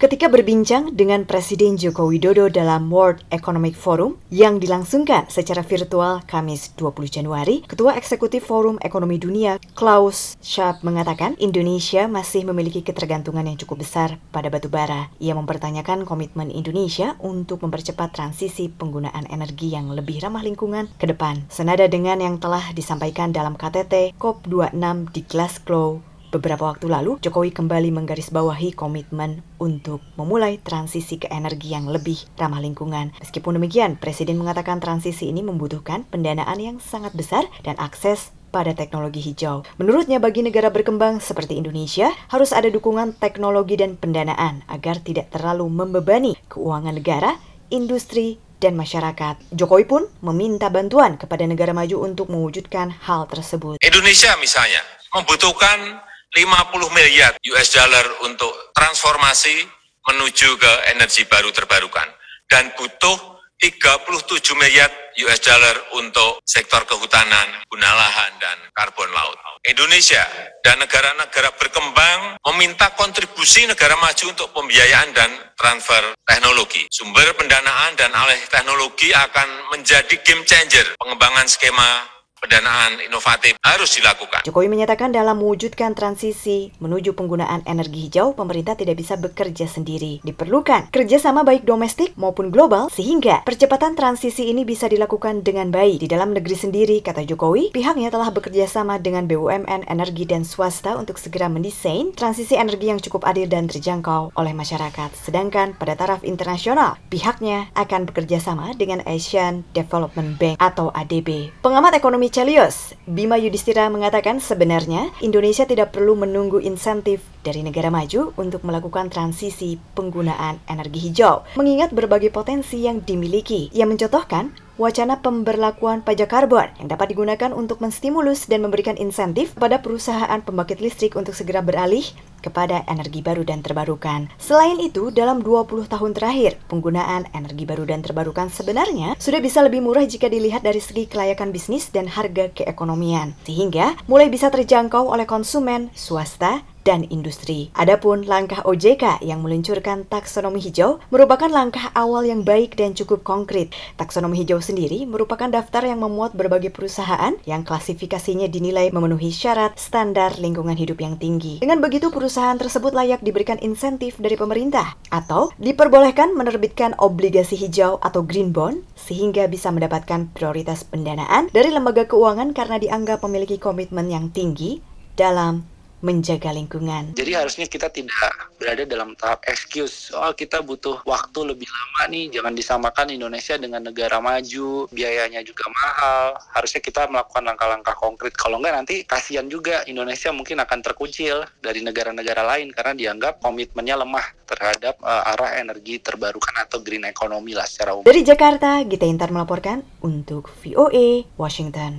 Ketika berbincang dengan Presiden Joko Widodo dalam World Economic Forum yang dilangsungkan secara virtual Kamis 20 Januari, Ketua Eksekutif Forum Ekonomi Dunia Klaus Schwab mengatakan Indonesia masih memiliki ketergantungan yang cukup besar pada batu bara. Ia mempertanyakan komitmen Indonesia untuk mempercepat transisi penggunaan energi yang lebih ramah lingkungan ke depan. Senada dengan yang telah disampaikan dalam KTT COP26 di Glasgow Beberapa waktu lalu, Jokowi kembali menggarisbawahi komitmen untuk memulai transisi ke energi yang lebih ramah lingkungan. Meskipun demikian, Presiden mengatakan transisi ini membutuhkan pendanaan yang sangat besar dan akses pada teknologi hijau. Menurutnya bagi negara berkembang seperti Indonesia harus ada dukungan teknologi dan pendanaan agar tidak terlalu membebani keuangan negara, industri, dan masyarakat. Jokowi pun meminta bantuan kepada negara maju untuk mewujudkan hal tersebut. Indonesia misalnya membutuhkan 50 miliar US dollar untuk transformasi menuju ke energi baru terbarukan dan butuh 37 miliar US dollar untuk sektor kehutanan, guna lahan, dan karbon laut. Indonesia dan negara-negara berkembang meminta kontribusi negara maju untuk pembiayaan dan transfer teknologi. Sumber pendanaan dan alih teknologi akan menjadi game changer pengembangan skema pendanaan inovatif harus dilakukan. Jokowi menyatakan dalam mewujudkan transisi menuju penggunaan energi hijau, pemerintah tidak bisa bekerja sendiri. Diperlukan kerjasama baik domestik maupun global sehingga percepatan transisi ini bisa dilakukan dengan baik. Di dalam negeri sendiri, kata Jokowi, pihaknya telah bekerja sama dengan BUMN, energi, dan swasta untuk segera mendesain transisi energi yang cukup adil dan terjangkau oleh masyarakat. Sedangkan pada taraf internasional, pihaknya akan bekerja sama dengan Asian Development Bank atau ADB. Pengamat ekonomi Celios, Bima Yudhistira mengatakan sebenarnya Indonesia tidak perlu menunggu insentif dari negara maju untuk melakukan transisi penggunaan energi hijau, mengingat berbagai potensi yang dimiliki. Ia mencontohkan wacana pemberlakuan pajak karbon yang dapat digunakan untuk menstimulus dan memberikan insentif pada perusahaan pembangkit listrik untuk segera beralih kepada energi baru dan terbarukan. Selain itu, dalam 20 tahun terakhir, penggunaan energi baru dan terbarukan sebenarnya sudah bisa lebih murah jika dilihat dari segi kelayakan bisnis dan harga keekonomian, sehingga mulai bisa terjangkau oleh konsumen, swasta, dan industri. Adapun langkah OJK yang meluncurkan taksonomi hijau merupakan langkah awal yang baik dan cukup konkret. Taksonomi hijau sendiri merupakan daftar yang memuat berbagai perusahaan yang klasifikasinya dinilai memenuhi syarat standar lingkungan hidup yang tinggi. Dengan begitu perusahaan tersebut layak diberikan insentif dari pemerintah atau diperbolehkan menerbitkan obligasi hijau atau green bond sehingga bisa mendapatkan prioritas pendanaan dari lembaga keuangan karena dianggap memiliki komitmen yang tinggi dalam menjaga lingkungan. Jadi harusnya kita tidak berada dalam tahap excuse. Oh kita butuh waktu lebih lama nih. Jangan disamakan Indonesia dengan negara maju. Biayanya juga mahal. Harusnya kita melakukan langkah-langkah konkret. Kalau enggak nanti kasihan juga Indonesia mungkin akan terkucil dari negara-negara lain karena dianggap komitmennya lemah terhadap uh, arah energi terbarukan atau green economy lah secara umum. Dari Jakarta, Gita Intar melaporkan untuk VOA Washington.